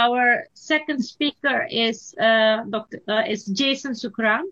Our second speaker is uh, Dr. Uh, is Jason Sukram,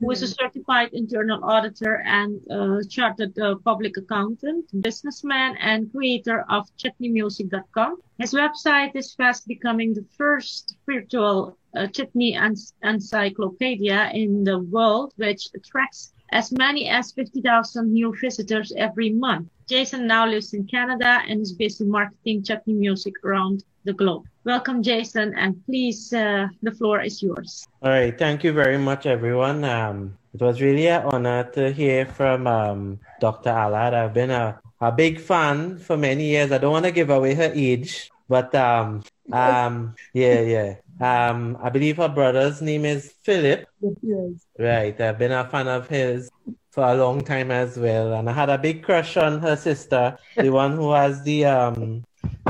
who is a certified internal auditor and uh, chartered uh, public accountant, businessman, and creator of chutneymusic.com. His website is fast becoming the first virtual uh, chutney encyclopedia in the world, which attracts as many as 50,000 new visitors every month. Jason now lives in Canada and is busy marketing chutney music around the globe. Welcome, Jason, and please, uh, the floor is yours. All right, thank you very much, everyone. Um, it was really an honor to hear from um, Dr. Alad. I've been a, a big fan for many years. I don't want to give away her age, but um, um, yeah, yeah. Um, I believe her brother's name is Philip. Yes. Right. I've been a fan of his for a long time as well, and I had a big crush on her sister, the one who has the um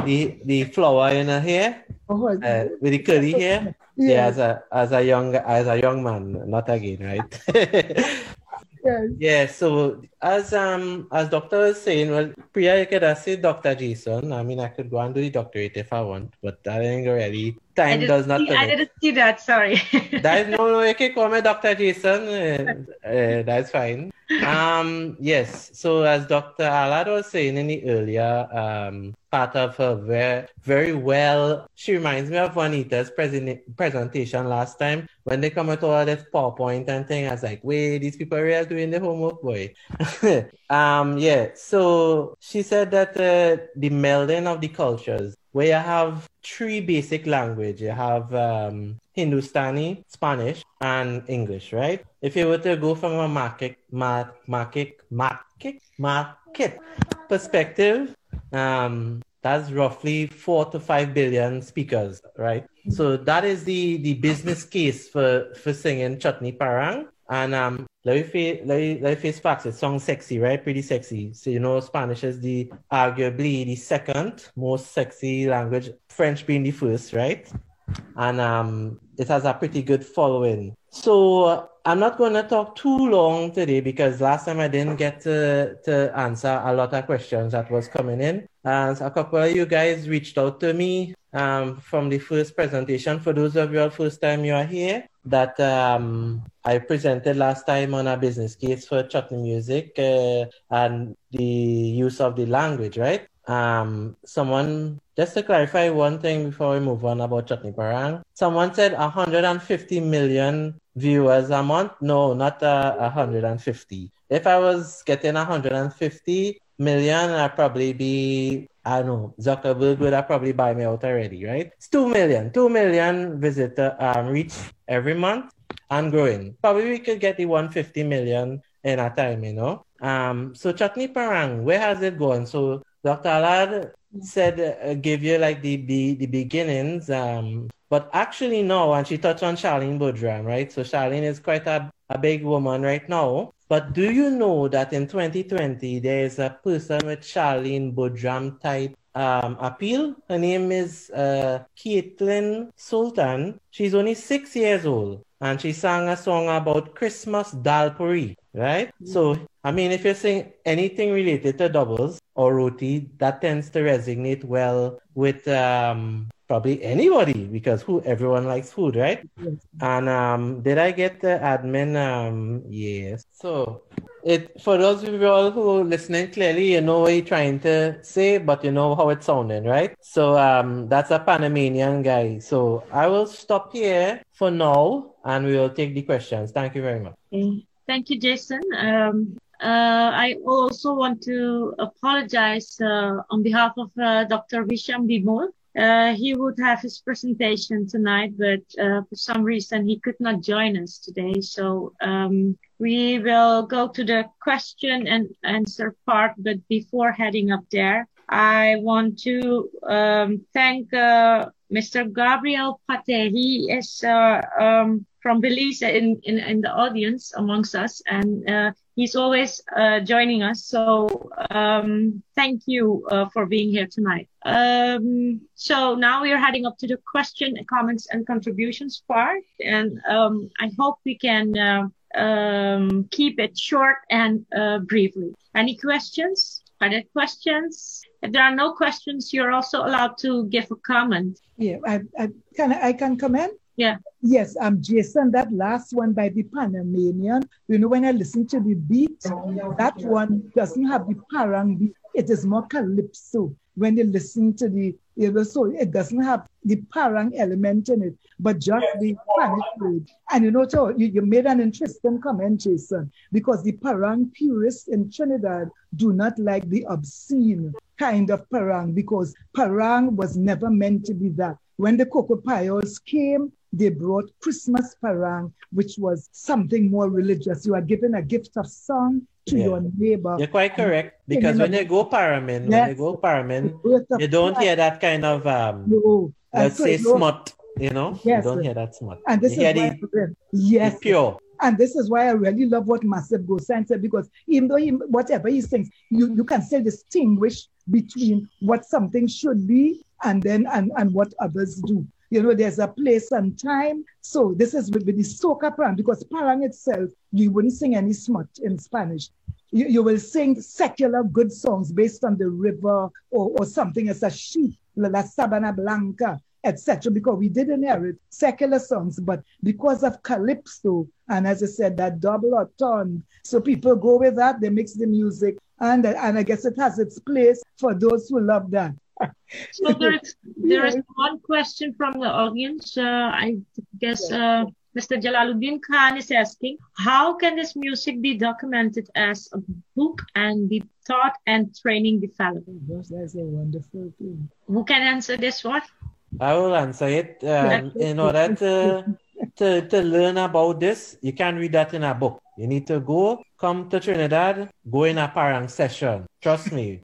the the flower in her hair, Oh, uh, with the curly hair. Yeah, yes. as a as a young as a young man, not again, right? yes. yeah. So as um as doctor was saying, well, Priya, you could said Doctor Jason. I mean, I could go and do the doctorate if I want, but I already I time does not. see, I didn't see that. Sorry. that is no, no, you can call me Dr. Jason. Uh, uh, that's fine. Um, yes. So as Dr. Alad was saying in the earlier um, part of her very, very well, she reminds me of Juanita's present, presentation last time when they come with all this PowerPoint and thing. I was like, wait, these people are really doing the homework, boy. um, yeah. So she said that uh, the melding of the cultures where you have three basic language. You have um, Hindustani, Spanish, and English, right? If you were to go from a market, mar- market, market, market perspective, um, that's roughly four to five billion speakers, right? So that is the the business case for for singing Chutney Parang. And um, let me face, facts. It sounds sexy, right? Pretty sexy. So you know, Spanish is the arguably the second most sexy language. French being the first, right? And um, it has a pretty good following. So I'm not going to talk too long today because last time I didn't get to, to answer a lot of questions that was coming in. And a couple of you guys reached out to me um, from the first presentation. For those of you all first time you are here, that um, I presented last time on a business case for chutney music uh, and the use of the language, right? Um, someone just to clarify one thing before we move on about chutney parang. Someone said 150 million viewers a month. No, not uh, 150. If I was getting 150 million, I'd probably be I don't know, Zuckerberg would have probably buy me out already, right? It's two million, two million visitor um reach every month and growing. Probably we could get the 150 million in a time, you know. Um, so chutney parang, where has it gone? So Dr. Alad said uh, give you like the, the the beginnings, um, but actually no, and she touched on Charlene Boodram, right? So Charlene is quite a, a big woman right now. But do you know that in 2020 there is a person with Charlene Boodram type um, appeal? Her name is uh, Caitlin Sultan. She's only six years old and she sang a song about Christmas Dalpuri, right? So, I mean, if you're saying anything related to doubles or roti, that tends to resonate well with um, probably anybody because who everyone likes food, right? Yes. And um, did I get the admin? Um, yes. So it for those of you all who are listening clearly, you know what you're trying to say, but you know how it's sounding, right? So um, that's a Panamanian guy. So I will stop here for now, and we will take the questions. Thank you very much. Okay. Thank you, Jason. Um, uh, I also want to apologize uh, on behalf of uh, Dr. Visham Bhimull. Uh, he would have his presentation tonight, but uh, for some reason he could not join us today. So um, we will go to the question and answer part. But before heading up there, I want to um, thank uh, Mr. Gabriel Pate. He is uh, um, from Belize in, in, in the audience amongst us, and uh, he's always uh, joining us. So um, thank you uh, for being here tonight. Um, so now we are heading up to the question, comments, and contributions part, and um, I hope we can uh, um, keep it short and uh, briefly. Any questions? Are there questions? if there are no questions, you're also allowed to give a comment. Yeah, I, I can I can comment. Yeah. Yes, um, Jason, that last one by the Panamanian, you know, when I listen to the beat, that one doesn't have the parang beat. It is more calypso when you listen to the, you know, so it doesn't have the parang element in it, but just the Spanish word. And you know, so you, you made an interesting comment, Jason, because the parang purists in Trinidad do not like the obscene kind of parang because parang was never meant to be that. When the Cocoa Payols came, they brought Christmas parang, which was something more religious. You are given a gift of song to yeah. your neighbor. You're quite correct because when they go paramin, when they go paramin, you don't hear that kind of um, no. let's so say smut. You know, yes, you don't hear that smut. And this you is why, the, yes, pure. And this is why I really love what Massive Gosan said because even though he, whatever he sings, you, you can still distinguish between what something should be and then and, and what others do. You know, there's a place and time. So this is with, with the soca parang because parang itself, you wouldn't sing any smut in Spanish. You, you will sing secular good songs based on the river or, or something as a sheep, La Sabana Blanca, etc. Because we did inherit secular songs, but because of calypso, and as I said, that double entendre, so people go with that, they mix the music, and, and I guess it has its place for those who love that. So there is there is one question from the audience. Uh, I guess uh, Mr. Jalaluddin Khan is asking, how can this music be documented as a book and be taught and training developed? Yes, that's a wonderful thing. Who can answer this one? I will answer it. Um, in order to, to, to learn about this, you can't read that in a book. You need to go, come to Trinidad, go in a parang session. Trust me.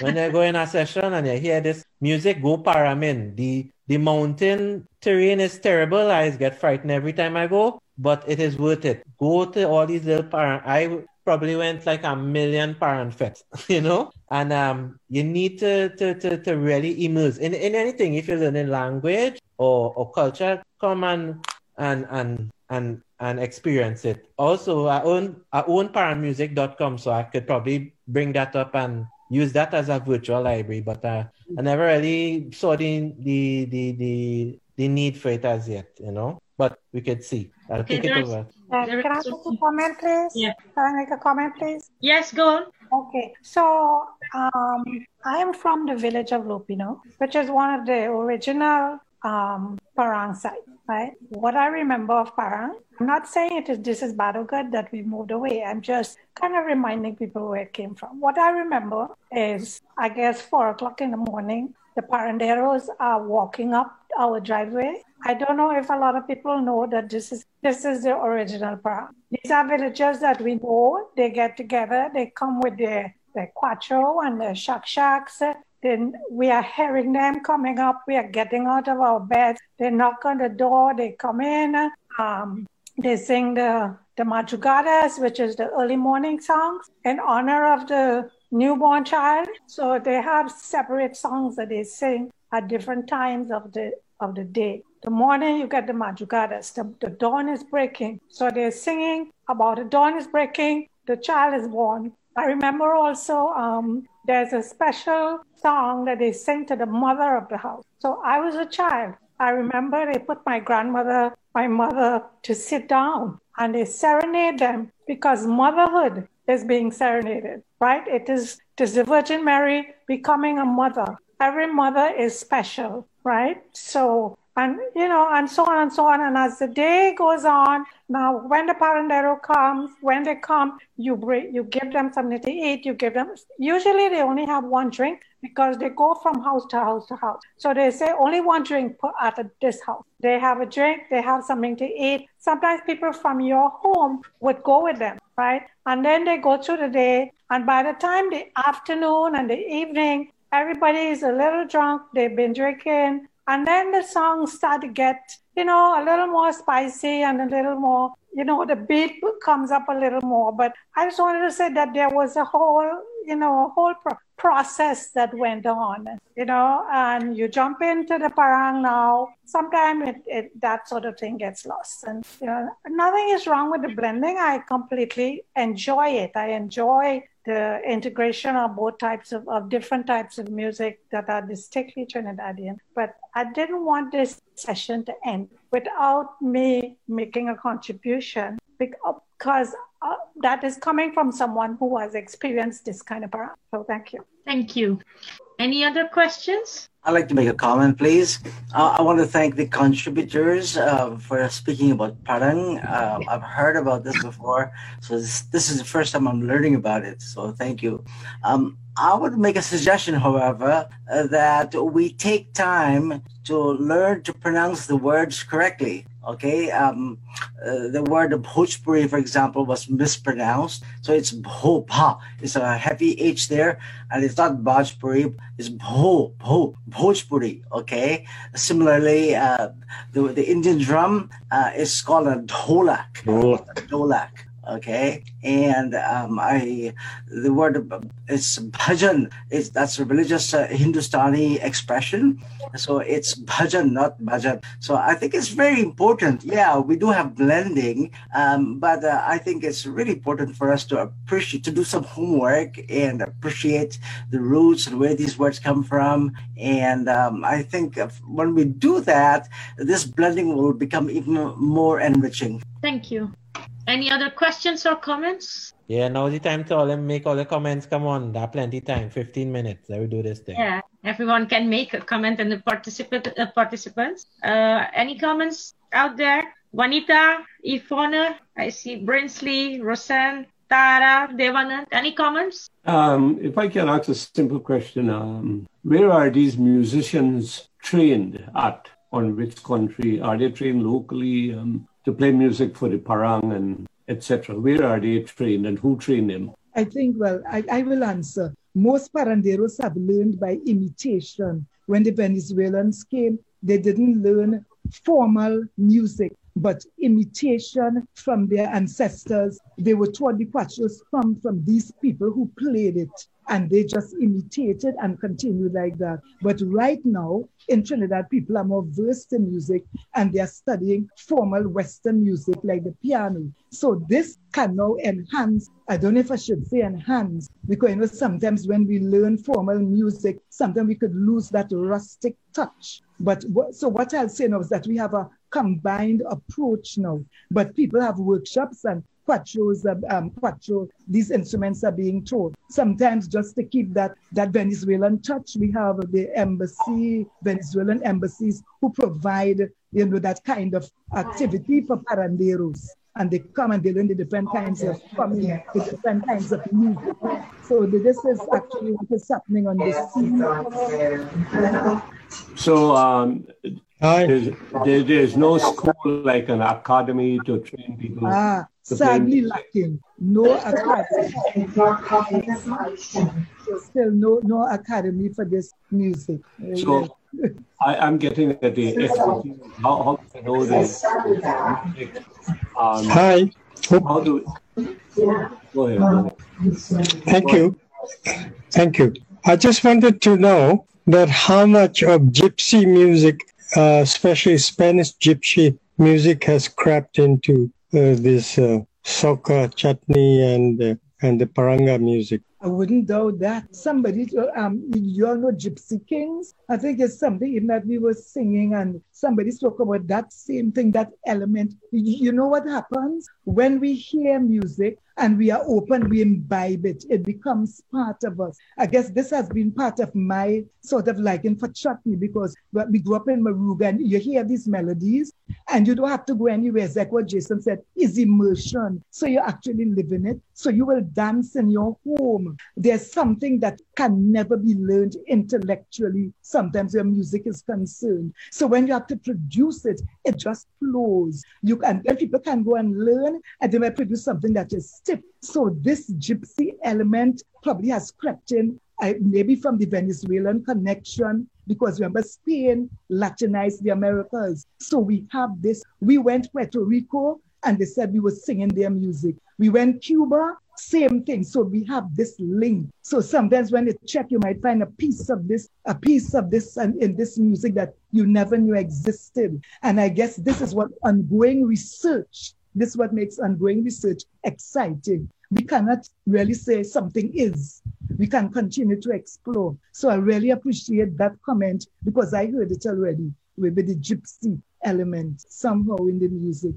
When you go in a session and you hear this music, go paramin. The the mountain terrain is terrible. I get frightened every time I go, but it is worth it. Go to all these little parang. I probably went like a million parang fets, you know? And um, you need to, to, to, to really immerse in, in anything. If you're learning language or, or culture, come and, and, and, and, and experience it. Also, I own, I own parangmusic.com, so I could probably bring that up and use that as a virtual library, but uh, I never really saw the, the, the, the, the need for it as yet, you know? But we could see. I'll okay, take it over. Uh, can I make a comment, please? Yeah. Can I make a comment, please? Yes, go on. Okay. So um, I am from the village of Lopinot, which is one of the original um, Parang sites, right? What I remember of Parang, I'm not saying it is this is bad or good that we moved away. I'm just kind of reminding people where it came from. What I remember is, I guess, four o'clock in the morning, the paranderos are walking up our driveway I don't know if a lot of people know that this is this is the original parang. These are villagers that we know. They get together. They come with their their cuatro and their shak shaks. Then we are hearing them coming up. We are getting out of our beds. They knock on the door. They come in. Um, they sing the the madrugadas, which is the early morning songs in honor of the newborn child. So they have separate songs that they sing at different times of the of the day. The morning you get the madrugadas, the, the dawn is breaking. So they're singing about the dawn is breaking, the child is born. I remember also um, there's a special song that they sing to the mother of the house. So I was a child. I remember they put my grandmother, my mother to sit down and they serenade them because motherhood is being serenaded, right? It is, it is the Virgin Mary becoming a mother. Every mother is special right? So, and you know, and so on and so on. And as the day goes on, now when the parandero comes, when they come, you bring, you give them something to eat. You give them. Usually, they only have one drink because they go from house to house to house. So they say only one drink at this house. They have a drink. They have something to eat. Sometimes people from your home would go with them, right? And then they go through the day. And by the time the afternoon and the evening, everybody is a little drunk, they've been drinking, and then the songs start to get, you know, a little more spicy and a little more, you know, the beat comes up a little more. But I just wanted to say that there was a whole, you know, a whole pro- process that went on, you know, and you jump into the parang now. Sometimes it, it, that sort of thing gets lost. And, you know, nothing is wrong with the blending. I completely enjoy it. I enjoy the integration of both types of, of different types of music that are distinctly Trinidadian. But I didn't want this session to end without me making a contribution because uh, that is coming from someone who has experienced this kind of parang. So thank you. Thank you. Any other questions? I'd like to make a comment, please. Uh, I want to thank the contributors uh, for speaking about parang. Uh, I've heard about this before, so this, this, is the first time I'm learning about it. So thank you. Um, I would make a suggestion, however, uh, that we take time to learn to pronounce the words correctly. Okay, um, uh, the word Bhojpuri, for example, was mispronounced. So it's Bhopa. It's a heavy H there, and it's not Bhojpuri. It's Bho, Bho, Bhojpuri. Okay. Similarly, uh, the, the Indian drum uh, is called a dholak. Dholak. Dholak okay? And um, i the word is bhajan is that's a religious uh, hindustani expression. So it's bhajan not bhajan. So i think it's very important. Yeah we do have blending um, but uh, i think it's really important for us to appreciate to do some homework and appreciate the roots and where these words come from. And um, i think when we do that this blending will become even more enriching thank you any other questions or comments? Yeah, now the time to all them make all the comments. Come on, there plenty time. 15 minutes. Let me do this thing. Yeah, everyone can make a comment and the participant uh, participants. Uh, any comments out there? Juanita, Ifona, I see Brinsley, Roseanne, Tara, Devanand. Any comments? Um, if I can ask a simple question, um, where are these musicians trained at? On which country? Are they trained locally? Um, to play music for the parang and etc. Where are they trained and who trained them? I think, well, I, I will answer. Most paranderos have learned by imitation. When the Venezuelans came, they didn't learn formal music, but imitation from their ancestors. They were taught the cuatros from, from these people who played it and they just imitated and continued like that. But right now in Trinidad, people are more versed in music and they're studying formal Western music like the piano. So this can now enhance, I don't know if I should say enhance, because you know sometimes when we learn formal music, sometimes we could lose that rustic touch. But so what I'll say now is that we have a combined approach now. But people have workshops and cuatros, um, cuatro, these instruments are being taught. Sometimes just to keep that, that Venezuelan touch, we have the embassy, Venezuelan embassies who provide, you know, that kind of activity for paranderos. And they come and they learn the different kinds of coming, the different kinds of music. So this is actually what is happening on the scene. So um, there's, there, there's no school like an academy to train people. Ah, sadly lacking. No academy. Still no no academy for this music. So I, am getting at the how, how to know this. Um, Hi. How do go ahead, go ahead. Thank you. Thank you. I just wanted to know that how much of gypsy music uh, especially Spanish gypsy music has crept into this uh, soca, chutney, and uh, and the paranga music. I wouldn't doubt that. Somebody, um, you all know Gypsy Kings? I think it's something that we were singing and somebody spoke about that same thing, that element. You know what happens? When we hear music, and we are open, we imbibe it. It becomes part of us. I guess this has been part of my sort of liking for chutney because we grew up in Moruga and you hear these melodies and you don't have to go anywhere. It's like what Jason said, is immersion. So you actually live in it. So you will dance in your home. There's something that can never be learned intellectually. Sometimes your music is concerned. So when you have to produce it, it just flows. You can, and people can go and learn and they might produce something that is stiff. So this gypsy element probably has crept in, uh, maybe from the Venezuelan connection, because remember Spain Latinized the Americas. So we have this. We went Puerto Rico and they said we were singing their music. We went Cuba, same thing. So we have this link. So sometimes when you check, you might find a piece of this, a piece of this and in this music that you never knew existed. And I guess this is what ongoing research, this is what makes ongoing research exciting. we cannot really say something is. We can continue to explore. So I really appreciate that comment because I heard it already with the gypsy element somehow in the music.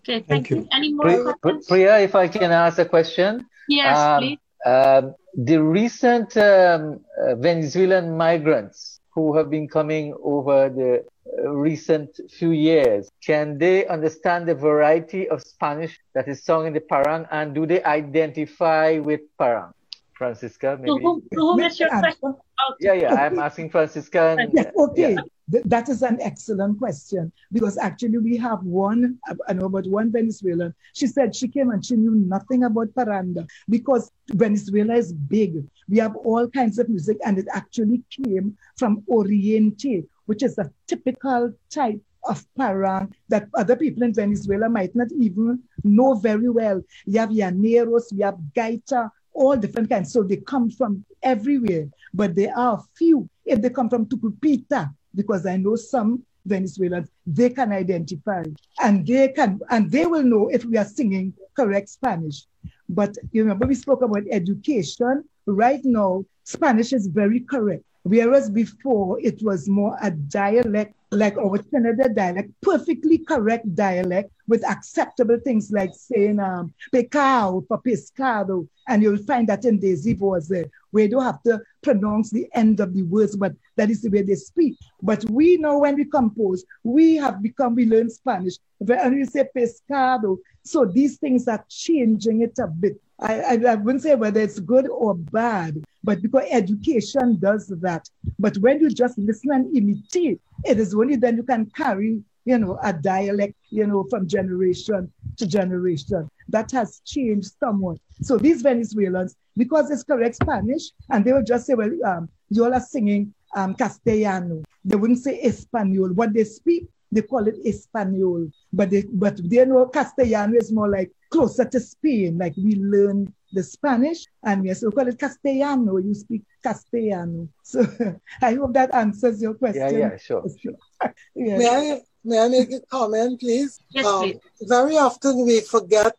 Okay, thank, thank you. you. Any more Priya, questions? Priya, if I can ask a question. Yes, um, please. Um, the recent um, uh, Venezuelan migrants who have been coming over the uh, recent few years, can they understand the variety of Spanish that is sung in the Parang and do they identify with Parang? Francisca, maybe? To whom, is your question? Yeah, yeah, I'm asking Francisca. And, yes, okay. Yeah. Th- that is an excellent question because actually we have one, I know about one Venezuelan. She said she came and she knew nothing about paranda because Venezuela is big. We have all kinds of music and it actually came from Oriente, which is a typical type of parang that other people in Venezuela might not even know very well. You have llaneros, we have gaita, all different kinds. So they come from everywhere, but there are few. If they come from Tucupita, because I know some Venezuelans, they can identify and they can and they will know if we are singing correct Spanish. But you remember we spoke about education. Right now, Spanish is very correct. Whereas before it was more a dialect, like our Trinidad dialect, perfectly correct dialect with acceptable things like saying um, pecado for pescado. And you'll find that in Daisy Voisin, where you don't have to pronounce the end of the words, but that is the way they speak. But we know when we compose, we have become, we learn Spanish. And we say pescado. So these things are changing it a bit. I, I, I wouldn't say whether it's good or bad, but because education does that. But when you just listen and imitate, it is only then you can carry, you know, a dialect, you know, from generation to generation. That has changed somewhat. So these Venezuelans, because it's correct Spanish, and they will just say, well, um, you all are singing um, Castellano. They wouldn't say Espanol. What they speak, they call it Espanol. But they, but they know Castellano is more like closer to Spain. Like we learn the Spanish and we also call it Castellano. You speak Castellano. So I hope that answers your question. Yeah, yeah, sure. sure. yes. May I may I make a comment, please? Yes, um, please. Very often we forget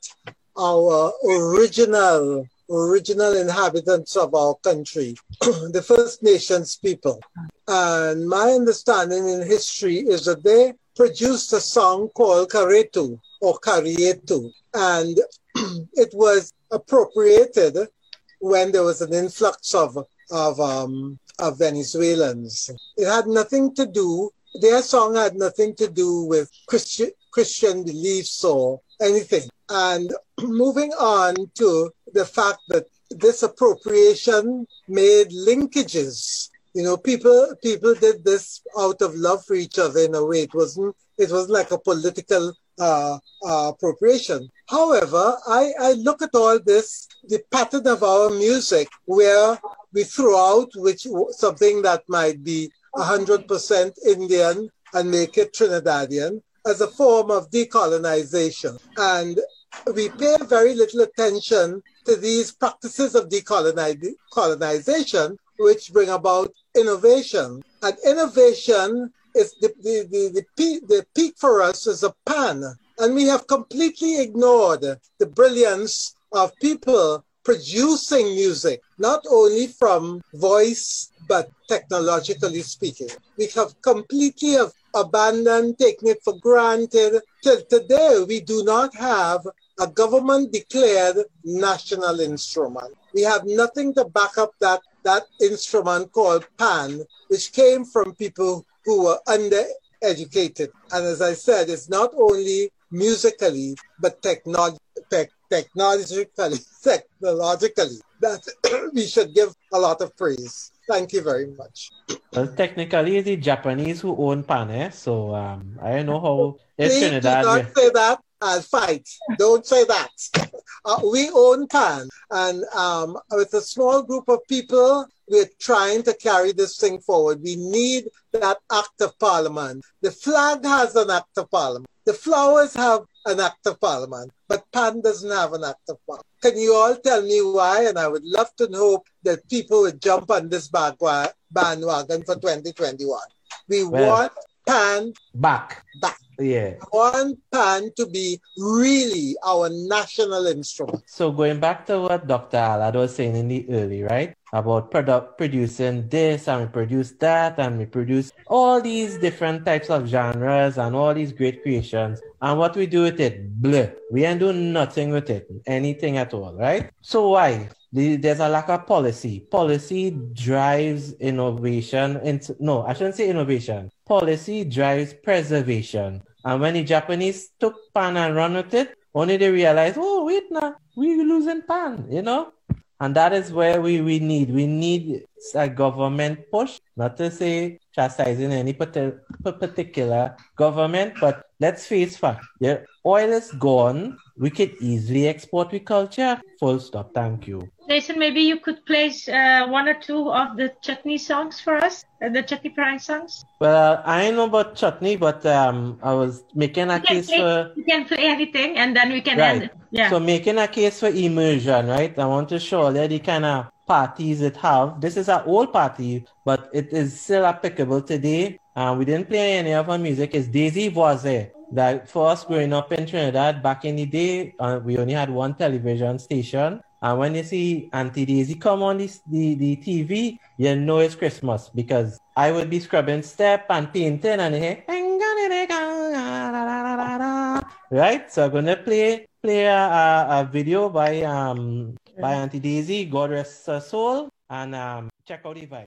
our original original inhabitants of our country, the First Nations people. And my understanding in history is that they produced a song called Caretu or Carietu. And it was appropriated when there was an influx of, of, um, of Venezuelans. It had nothing to do, their song had nothing to do with Christian, Christian beliefs or anything. And moving on to the fact that this appropriation made linkages. You know, people people did this out of love for each other in a way. It wasn't it was like a political uh, uh, appropriation. However, I, I look at all this, the pattern of our music, where we throw out which something that might be 100% Indian and make it Trinidadian as a form of decolonization. And we pay very little attention to these practices of decolonization, which bring about innovation. And innovation is the, the, the, the, peak, the peak for us is a pan. And we have completely ignored the brilliance of people producing music, not only from voice, but technologically speaking. We have completely abandoned, taken it for granted. Till today, we do not have a government declared national instrument. We have nothing to back up that, that instrument called PAN, which came from people who were undereducated. And as I said, it's not only musically, but technolog- te- technologically, technologically that we should give a lot of praise. Thank you very much. Well, technically, it's the Japanese who own Pan, eh? so um, I don't know how. It's Please Trinidad, do not say that. I'll fight. Don't say that. Uh, we own Pan, and um, with a small group of people, we're trying to carry this thing forward. We need that act of parliament. The flag has an act of parliament. The flowers have an act of parliament, but Pan doesn't have an act of parliament. Can you all tell me why? And I would love to know that people would jump on this bandwagon for 2021. We well, want Pan back. Back. Yeah. I want pan to be really our national instrument. So going back to what Dr. Alad was saying in the early, right? About product producing this and we produce that and we produce all these different types of genres and all these great creations. And what we do with it, bleh. We ain't doing nothing with it, anything at all, right? So why? There's a lack of policy. Policy drives innovation. Into, no, I shouldn't say innovation. Policy drives preservation. And when the Japanese took pan and run with it, only they realized, oh, wait now, we're losing pan, you know? And that is where we, we need. We need a government push, not to say chastising any particular government, but let's face fact. The oil is gone. We could easily export the culture. Full stop. Thank you. Jason, maybe you could play uh, one or two of the chutney songs for us, uh, the chutney prime songs. Well, I know about chutney, but um, I was making a case play, for. You can play anything, and then we can right. end. Yeah. So making a case for immersion, right? I want to show that the kind of parties it have. This is an old party, but it is still applicable today. Uh, we didn't play any of our music. It's Daisy Voisin. That for us growing up in Trinidad back in the day, uh, we only had one television station. And when you see Auntie Daisy come on this, the, the TV, you know it's Christmas because I would be scrubbing step and painting and hey, right? So I'm gonna play play a, a, a video by um by Auntie Daisy, God rest her soul, and um check out the vibe.